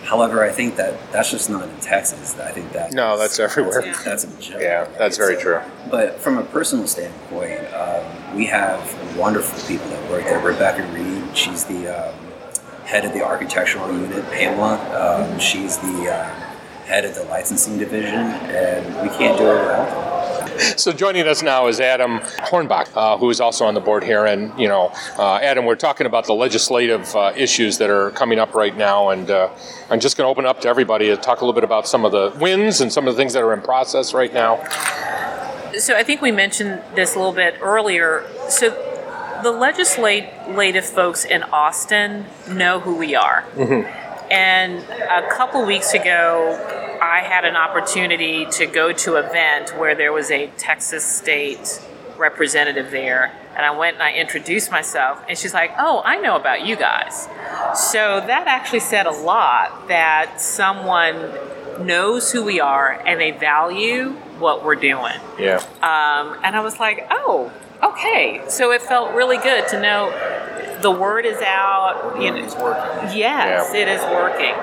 Speaker 7: However, I think that that's just not in Texas. I think that
Speaker 4: No, that's everywhere.
Speaker 7: That's, that's in general.
Speaker 4: Yeah, that's very true.
Speaker 7: But from a personal standpoint, um, we have wonderful people that work there. Rebecca Reed, she's the um, head of the architectural unit. Pamela, um, she's the uh, head of the licensing division, and we can't do it without them.
Speaker 4: So joining us now is Adam Hornbach, uh, who is also on the board here. And you know, uh, Adam, we're talking about the legislative uh, issues that are coming up right now, and uh, I'm just going to open up to everybody to talk a little bit about some of the wins and some of the things that are in process right now.
Speaker 3: So I think we mentioned this a little bit earlier. So the legislative folks in Austin know who we are. And a couple weeks ago, I had an opportunity to go to an event where there was a Texas state representative there. And I went and I introduced myself, and she's like, Oh, I know about you guys. So that actually said a lot that someone knows who we are and they value what we're doing.
Speaker 4: Yeah.
Speaker 3: Um, and I was like, oh, okay. So it felt really good to know the word is out. You know,
Speaker 7: It's working.
Speaker 3: yes,
Speaker 4: Yeah.
Speaker 3: it is working.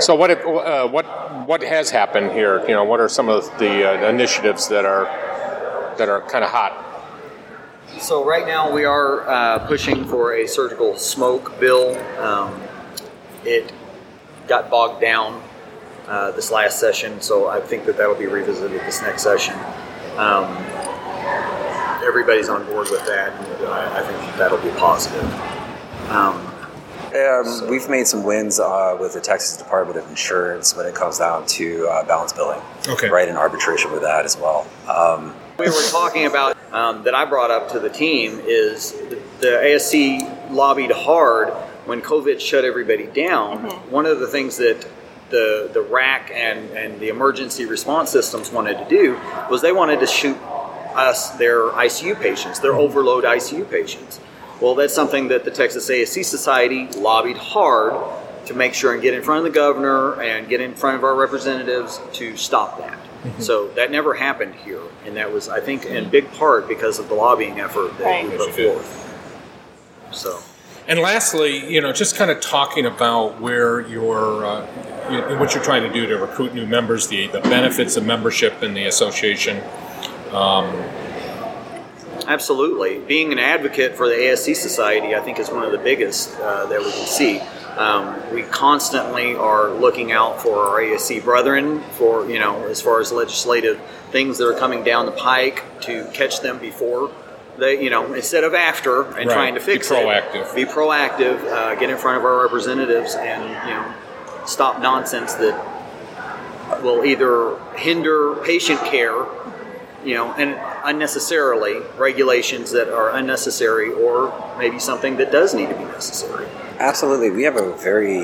Speaker 4: So what if- uh, what what has happened here? You know, what are some of the uh, initiatives that are that are kind of hot?
Speaker 8: So right now we are uh, pushing for a surgical smoke bill. Um, it got bogged down uh, this last session, so I think that that'll be revisited this next session. Um, everybody's on board with that, and I, I think that'll be positive. Um,
Speaker 7: Um, we've made some wins uh, with the Texas Department of Insurance when it comes down to uh, balance billing.
Speaker 4: Okay.
Speaker 7: Right, in arbitration with that as well. Um,
Speaker 8: we were talking about um, that I brought up to the team is the, the ASC lobbied hard when COVID shut everybody down. One of the things that the the RAC and and the emergency response systems wanted to do was they wanted to shoot us their ICU patients, their overload ICU patients. Well, that's something that the Texas ASC Society lobbied hard to make sure and get in front of the governor and get in front of our representatives to stop that.
Speaker 4: Mm-hmm.
Speaker 8: So that never happened here, and that was, I think, in big part because of the lobbying effort that
Speaker 5: Right.
Speaker 8: we put forth. So.
Speaker 4: And lastly, you know, just kind of talking about where you're, uh, what you're trying to do to recruit new members, the, the benefits of membership in the association.
Speaker 8: Absolutely. Being an advocate for the ASC Society, I think, is one of the biggest uh, that we can see. Um, we constantly are looking out for our ASC brethren for, you know, as far as legislative things that are coming down the pike to catch them before they, you know, instead of after and
Speaker 4: Right.
Speaker 8: trying to fix it.
Speaker 4: Be proactive.
Speaker 8: it. Be proactive. Uh, get in front of our representatives and, you know, stop nonsense that will either hinder patient care you know, and unnecessarily regulations that are unnecessary, or maybe something that does need to be necessary.
Speaker 7: Absolutely. We have a very,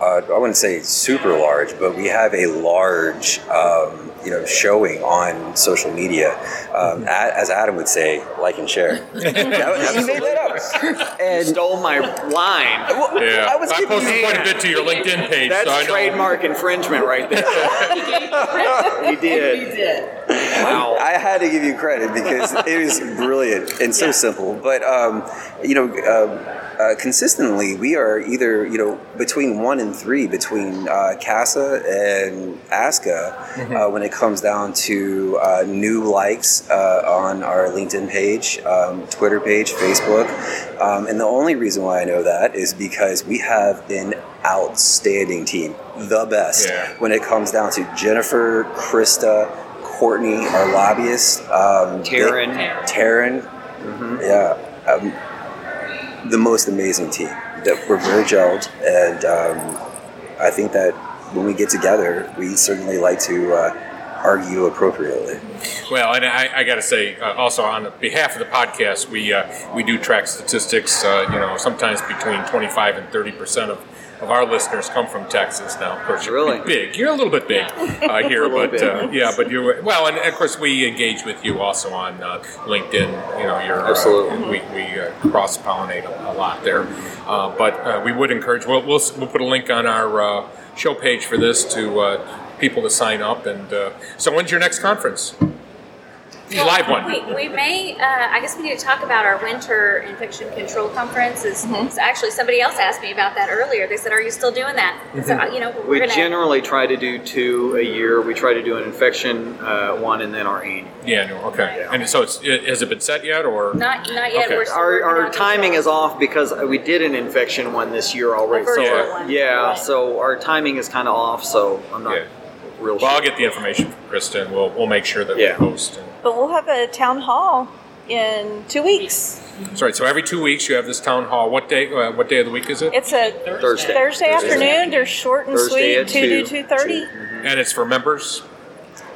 Speaker 7: uh, I wouldn't say super large, but we have a large, um, you know, showing on social media. Um, a- as Adam would say, like and share. That was- made that up. And
Speaker 8: Stole my line.
Speaker 7: well,
Speaker 4: Yeah,
Speaker 7: I was
Speaker 4: I posted
Speaker 7: you-
Speaker 4: quite a bit to your LinkedIn page.
Speaker 8: That's
Speaker 4: so
Speaker 8: trademark infringement right there. he did.
Speaker 3: You did.
Speaker 8: Wow.
Speaker 7: I had to give you credit because it was brilliant and so simple. But um, you know, um, uh, consistently we are either you know between one and three between uh, CASA and ASCA uh, when it comes down to uh, new likes uh, on our LinkedIn page, um, Twitter page, Facebook, um, and the only reason why I know that is because we have an outstanding team, the best
Speaker 4: Yeah.
Speaker 7: when it comes down to Jennifer, Krista. Courtney, our lobbyist, um,
Speaker 8: Taryn.
Speaker 7: they- Taryn, yeah, um, the most amazing team. That we're very gelled, and um, I think that when we get together, we certainly like to uh, argue appropriately.
Speaker 4: Well, and I, I got to say, uh, also on behalf of the podcast, we uh, we do track statistics. Uh, you know, sometimes between twenty five and thirty percent of. Of our listeners come from Texas now. Of course, you're
Speaker 8: Really?
Speaker 4: big. You're a little bit big uh, here, but uh, yeah, but you're well, and of course we engage with you also on uh, LinkedIn. You know, you're uh,
Speaker 8: Absolutely.
Speaker 4: we, we uh, cross pollinate a, a lot there, uh, but uh, we would encourage. We'll, we'll we'll put a link on our uh, show page for this to uh, people to sign up. And uh, so, when's your next conference? Live one.
Speaker 6: We, we may, uh, I guess we need to talk about our winter infection control conference. Is, so actually, somebody else asked me about that earlier. They said, "Are you still doing that?" So uh, you know, we're
Speaker 8: We
Speaker 6: gonna.
Speaker 8: generally try to do two a year. We try to do an infection uh, one and then our annual.
Speaker 4: Yeah, no, okay.
Speaker 8: Yeah.
Speaker 4: And so it's it, has it been set yet, or
Speaker 6: not not yet.
Speaker 4: Okay.
Speaker 6: We're
Speaker 8: Our, our timing is off because we did an infection one this year already.
Speaker 6: A virtual
Speaker 8: so
Speaker 6: one.
Speaker 8: yeah,
Speaker 6: Right.
Speaker 8: so our timing is kind of off. So I'm not
Speaker 4: Yeah.
Speaker 8: Real
Speaker 4: well, I'll get the information from Krista, and we'll we'll make sure that
Speaker 8: Yeah.
Speaker 4: we post. And,
Speaker 5: But we'll have a town hall in two weeks.
Speaker 4: sorry. So every two weeks you have this town hall. What day? Uh, what day of the week is it?
Speaker 5: It's a
Speaker 8: Thursday.
Speaker 5: Thursday afternoon. They're short and
Speaker 8: Thursday
Speaker 5: sweet, two to
Speaker 8: two.
Speaker 5: two thirty.
Speaker 4: and it's for members.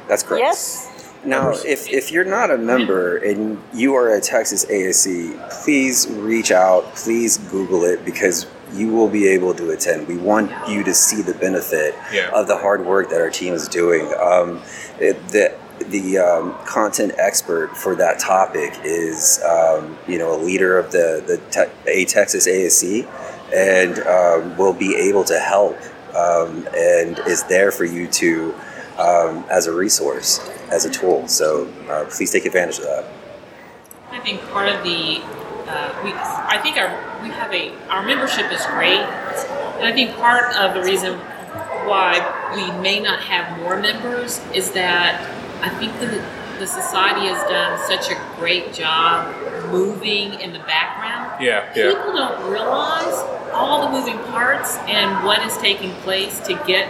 Speaker 7: That's correct.
Speaker 5: Yes.
Speaker 7: Now, if, if you're not a member and you are a Texas ASC, please reach out. Please Google it because you will be able to attend. We want you to see the benefit
Speaker 4: Yeah.
Speaker 7: of the hard work that our team is doing. Um, it, the the um, content expert for that topic is um, you know a leader of the the te- a Texas ASC and um, will be able to help um, and is there for you to um, as a resource as a tool. So uh, please take advantage of that.
Speaker 3: I think part of the uh, we I think our we have a our membership is great, and I think part of the reason why we may not have more members is that I think the the society has done such a great job moving in the background.
Speaker 4: Yeah, yeah.
Speaker 3: People don't realize all the moving parts and what is taking place to get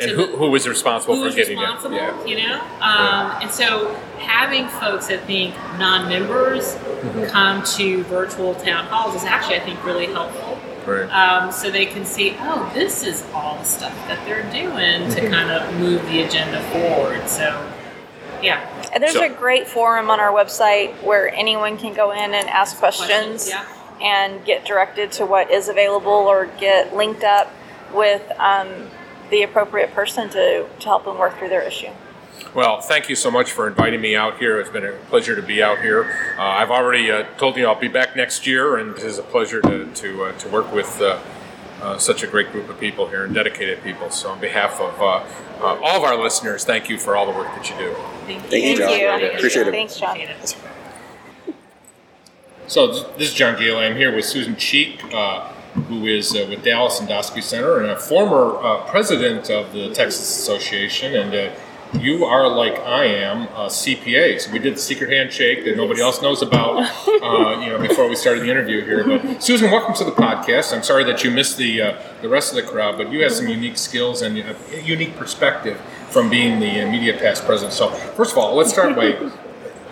Speaker 4: And who,
Speaker 3: the,
Speaker 4: who is responsible
Speaker 3: who
Speaker 4: for
Speaker 3: is
Speaker 4: getting
Speaker 3: responsible,
Speaker 4: it? Yeah.
Speaker 3: you know? Um, and so having folks that think non-members
Speaker 4: Mm-hmm.
Speaker 3: come to virtual town halls is actually, I think, really helpful.
Speaker 4: Right.
Speaker 3: Um, so they can see, oh, this is all the stuff that they're doing to
Speaker 4: Mm-hmm.
Speaker 3: kind of move the agenda forward. So, yeah.
Speaker 5: And there's
Speaker 4: So-
Speaker 5: a great forum on our website where anyone can go in and ask questions,
Speaker 3: Questions, yeah.
Speaker 5: and get directed to what is available or get linked up with um, the appropriate person to, to help them work through their issue.
Speaker 4: Well, thank you so much for inviting me out here. It's been a pleasure to be out here. Uh, I've already uh, told you I'll be back next year, and it is a pleasure to, to, uh, to work with uh, uh, such a great group of people here and dedicated people. So, on behalf of uh, uh, all of our listeners, thank you for all the work that you do.
Speaker 9: Thank you, Thank John. Appreciate it.
Speaker 5: Thanks, John.
Speaker 4: So this is John Goehle. I'm here with Susan Cheek, uh, who is uh, with Dallas Endoscopy Center and a former uh, president of the Texas Association. And uh, you are, like I am, a CPA. So we did the secret handshake that nobody else knows about, uh, you know, before we started the interview here. But Susan, welcome to the podcast. I'm sorry that you missed the uh, the rest of the crowd, but you have some unique skills and a unique perspective from being the media past president. So first of all, let's start by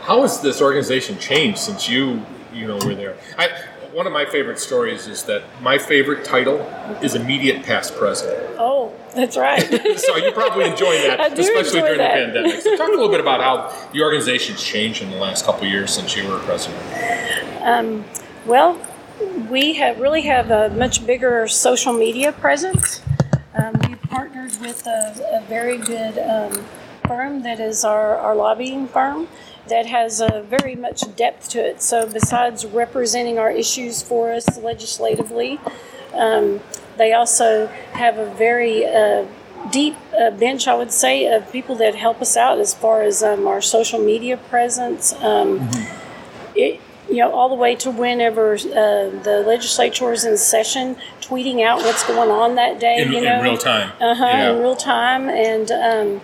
Speaker 4: how has this organization changed since you you know were there? I, one of my favorite stories is that my favorite title is immediate past president.
Speaker 10: Oh, that's right.
Speaker 4: so you're probably enjoying that, especially during
Speaker 10: that.
Speaker 4: the pandemic. So talk a little bit about how the organization's changed in the last couple of years since you were president.
Speaker 10: Um, well, we have really have a much bigger social media presence. Um, we've partnered with a, a very good um, firm that is our, our lobbying firm that has a very much depth to it. So besides representing our issues for us legislatively, um, they also have a very uh, deep uh, bench, I would say, of people that help us out as far as um, our social media presence. Um, it, you know, all the way to whenever uh, the legislature is in session, tweeting out what's going on that day.
Speaker 4: In-
Speaker 10: you
Speaker 4: in real time.
Speaker 10: Uh huh.
Speaker 4: Yeah.
Speaker 10: In real time, and um,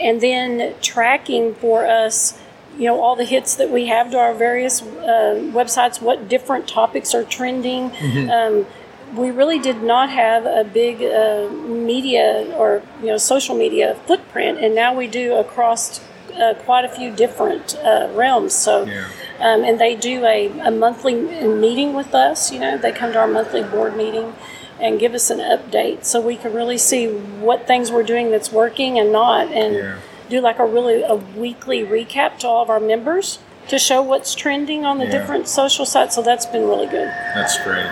Speaker 10: and then tracking for us. You know all the hits that we have to our various uh, websites. What different topics are trending? Um, we really did not have a big uh, media or you know social media footprint, and now we do across uh, quite a few different uh, realms. So, um, and they do a, a monthly meeting with us. You know, they come to our monthly board meeting and give us an update, so we can really see what things we're doing that's working and not, and do like a really a weekly recap to all of our members to show what's trending on the
Speaker 4: Yeah.
Speaker 10: different social sites. So that's been really good.
Speaker 4: That's great.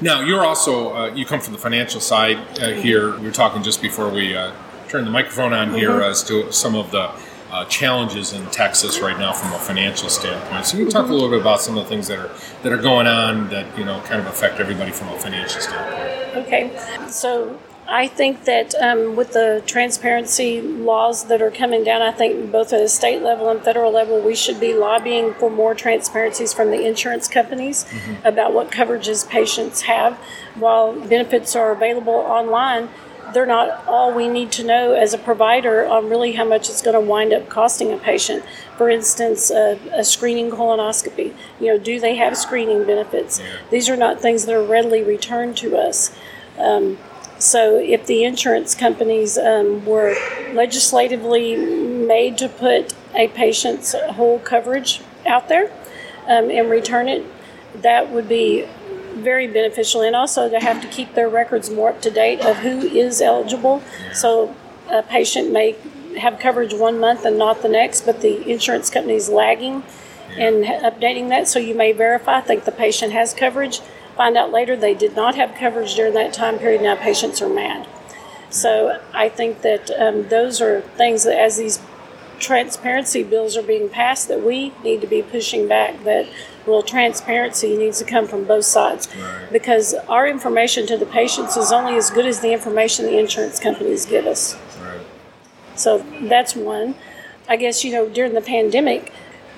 Speaker 4: Now you're also uh, you come from the financial side uh, here. We were talking just before we uh, turned the microphone on here
Speaker 10: Mhm.
Speaker 4: as to some of the uh, challenges in Texas right now from a financial standpoint. So you can talk a little bit about some of the things that are that are going on that you know kind of affect everybody from a financial standpoint.
Speaker 10: Okay, so I think that um, with the transparency laws that are coming down, I think both at a state level and federal level, we should be lobbying for more transparencies from the insurance companies about what coverages patients have. While benefits are available online, they're not all we need to know as a provider on really how much it's going to wind up costing a patient. For instance, a, a screening colonoscopy. You know, do they have screening benefits? These are not things that are readily returned to us. Um, so, if the insurance companies um, were legislatively made to put a patient's whole coverage out there um, and return it, that would be very beneficial. And also to have to keep their records more up to date of who is eligible. So, a patient may have coverage one month and not the next, but the insurance company is lagging and updating that. So, you may verify, think the patient has coverage find out later they did not have coverage during that time period. Now patients are mad. So I think that um, those are things that, as these transparency bills are being passed, that we need to be pushing back. That well, transparency needs to come from both sides because our information to the patients is only as good as the information the insurance companies give us. So that's one. I guess you know during the pandemic,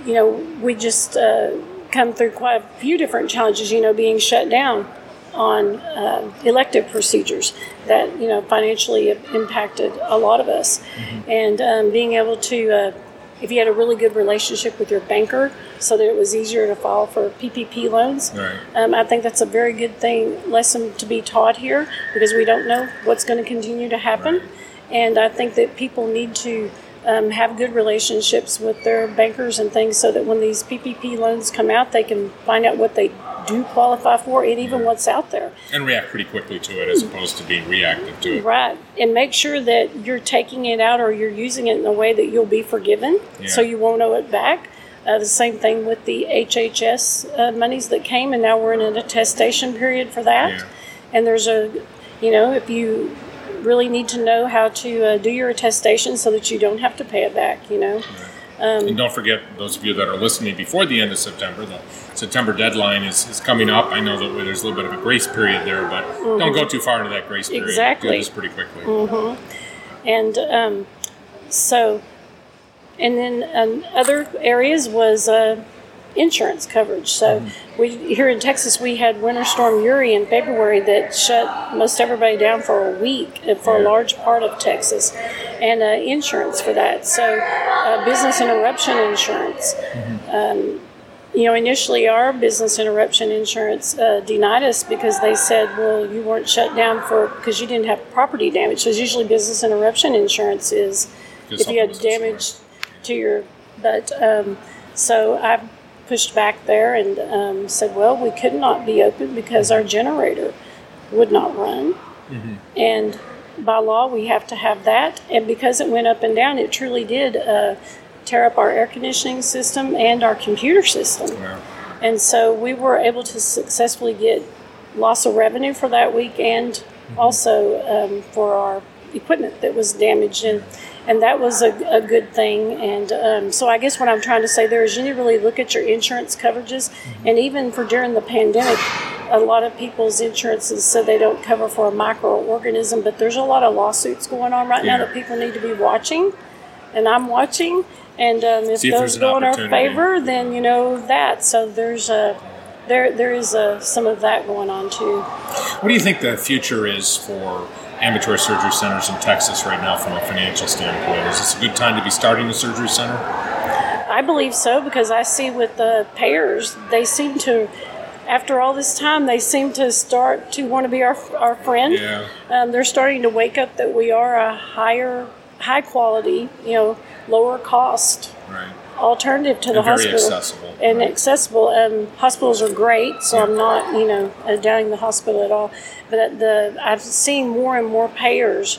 Speaker 10: you know we just. Uh, come through quite a few different challenges, you know, being shut down on uh, elective procedures that, you know, financially impacted a lot of us. And um, being able to, uh, if you had a really good relationship with your banker so that it was easier to file for PPP loans,
Speaker 4: Right.
Speaker 10: um, I think that's a very good thing, lesson to be taught here because we don't know what's going to continue to happen. And I think that people need to um, have good relationships with their bankers and things so that when these PPP loans come out, they can find out what they do qualify for and even what's out there.
Speaker 4: And react pretty quickly to it as opposed to being reactive to it.
Speaker 10: Right. And make sure that you're taking it out or you're using it in a way that you'll be forgiven so you won't owe it back. Uh, the same thing with the HHS uh, monies that came, and now we're in an attestation period for that. And there's a, you know, if you really need to know how to uh, do your attestation so that you don't have to pay it back. You know. Um,
Speaker 4: and don't forget, those of you that are listening before the end of September, the September deadline is, is coming up. I know that there's a little bit of a grace period there, but mm-hmm. don't go too far into that grace period.
Speaker 10: Exactly.
Speaker 4: Do this pretty quickly.
Speaker 10: Mm-hmm. And um, so, and then um, other areas was uh, insurance coverage. So mm-hmm. we here in Texas we had Winter Storm Uri in February that shut most everybody down for a week uh, for a large part of Texas, and uh, insurance for that. So uh, business interruption insurance. Mm-hmm. Um, you know, initially our business interruption insurance uh, denied us because they said, well, you weren't shut down for because you didn't have property damage. Because usually business interruption insurance is if you had damage to your, but um, so I pushed back there and um, said, well, we could not be open because our generator would not run. Mm-hmm. And by law, we have to have that. And because it went up and down, it truly did uh, tear up our air conditioning system and our computer system. Wow. And so we were able to successfully get loss of revenue for that week and mm-hmm. also um, for our equipment that was damaged. And and that was a, a good thing. And um, so I guess what I'm trying to say there is you need to really look at your insurance coverages, mm-hmm. and even for during the pandemic, a lot of people's insurances said they don't cover for a microorganism, but there's a lot of lawsuits going on right yeah. now that people need to be watching, and I'm watching. And um, if, if those go in our favor, then you know that. So there's a there there is a, some of that going on too.
Speaker 4: What do you think the future is for ambulatory surgery centers in Texas right now from a financial standpoint? Is this a good time to be starting a surgery center?
Speaker 10: I believe so because I see with the payers, they seem to, after all this time, they seem to start to want to be our, our friend.
Speaker 4: Yeah.
Speaker 10: Um, they're starting to wake up that we are a higher, high quality, you know, lower cost.
Speaker 4: Right
Speaker 10: alternative to
Speaker 4: and
Speaker 10: the hospital
Speaker 4: accessible,
Speaker 10: and
Speaker 4: right.
Speaker 10: accessible. Um, hospitals are great, so yeah. I'm not you know uh, doubting the hospital at all. But the I've seen more and more payers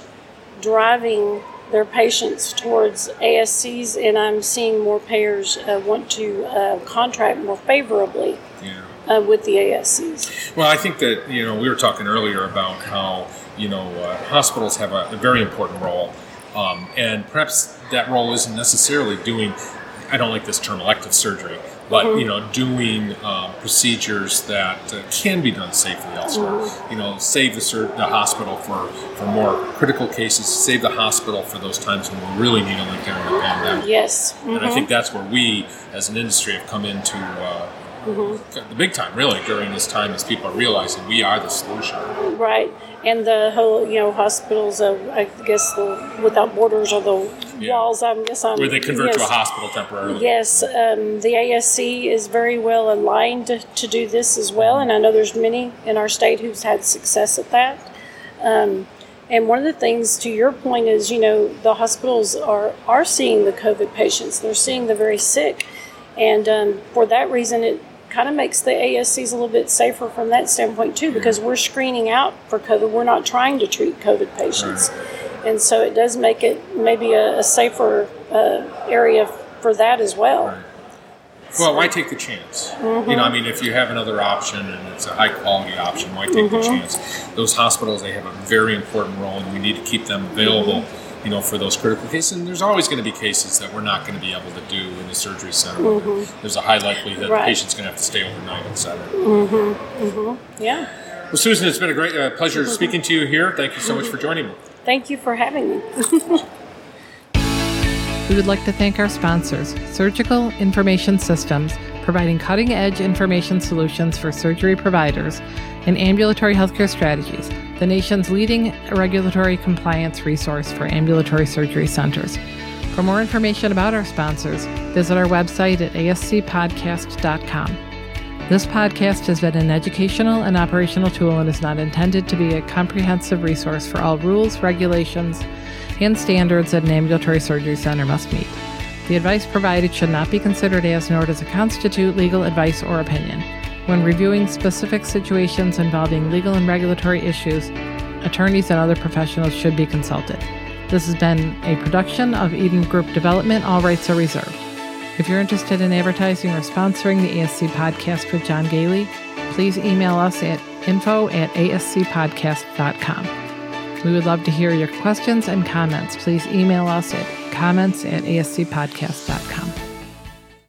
Speaker 10: driving their patients towards ASCs, and I'm seeing more payers uh, want to uh, contract more favorably.
Speaker 4: Yeah.
Speaker 10: Uh, with the ASCs.
Speaker 4: Well, I think that you know we were talking earlier about how you know uh, hospitals have a, a, very important role, um, and perhaps that role isn't necessarily doing I don't like this term elective surgery, but mm-hmm. you know, doing uh, procedures that uh, can be done safely elsewhere. Mm-hmm. You know, save the, sur- the hospital for, for more critical cases, save the hospital for those times when we really need them, like during the pandemic.
Speaker 10: Yes, mm-hmm.
Speaker 4: and I think mm-hmm. that's where we, as an industry, have come into. Uh, mm-hmm. the big time, really, during this time, as people are realizing we are the solution.
Speaker 10: Right, and the whole, you know, hospitals, uh, I guess, the without borders or the yeah. walls. I guess I'm
Speaker 4: where they convert yes. to a hospital temporarily.
Speaker 10: Yes, um, the ASC is very well aligned to, to, do this as well, and I know there's many in our state who's had success at that. Um, and one of the things, to your point, is you know the hospitals are are seeing the COVID patients. They're seeing the very sick, and um, for that reason, it kind of makes the ASCs a little bit safer from that standpoint too, because we're screening out for COVID. We're not trying to treat COVID patients, right. and so it does make it maybe a, a safer uh, area for that as well.
Speaker 4: Right. Well, why take the chance? Mm-hmm. You know, I mean, if you have another option and it's a high quality option, why take mm-hmm. the chance? Those hospitals, they have a very important role, and we need to keep them available. Mm-hmm you know, for those critical cases. And there's always going to be cases that we're not going to be able to do in the surgery center. Mm-hmm. There's a high likelihood right. the patient's going to have to stay overnight, et cetera.
Speaker 10: Mm-hmm. Mm-hmm. Yeah.
Speaker 4: Well, Susan, it's been a great uh, pleasure mm-hmm. speaking to you here. Thank you so much for joining me.
Speaker 10: Thank you for having me.
Speaker 1: we would like to thank our sponsors, Surgical Information Systems, providing cutting edge information solutions for surgery providers, and ambulatory healthcare strategies the nation's leading regulatory compliance resource for ambulatory surgery centers. For more information about our sponsors, visit our website at ascpodcast.com. This podcast has been an educational and operational tool and is not intended to be a comprehensive resource for all rules, regulations, and standards that an ambulatory surgery center must meet. The advice provided should not be considered as nor does it constitute legal advice or opinion. When reviewing specific situations involving legal and regulatory issues, attorneys and other professionals should be consulted. This has been a production of Eden Group Development. All rights are reserved. If you're interested in advertising or sponsoring the ASC podcast with John Goehle, please email us at info at ascpodcast.com. We would love to hear your questions and comments. Please email us at comments at ascpodcast.com.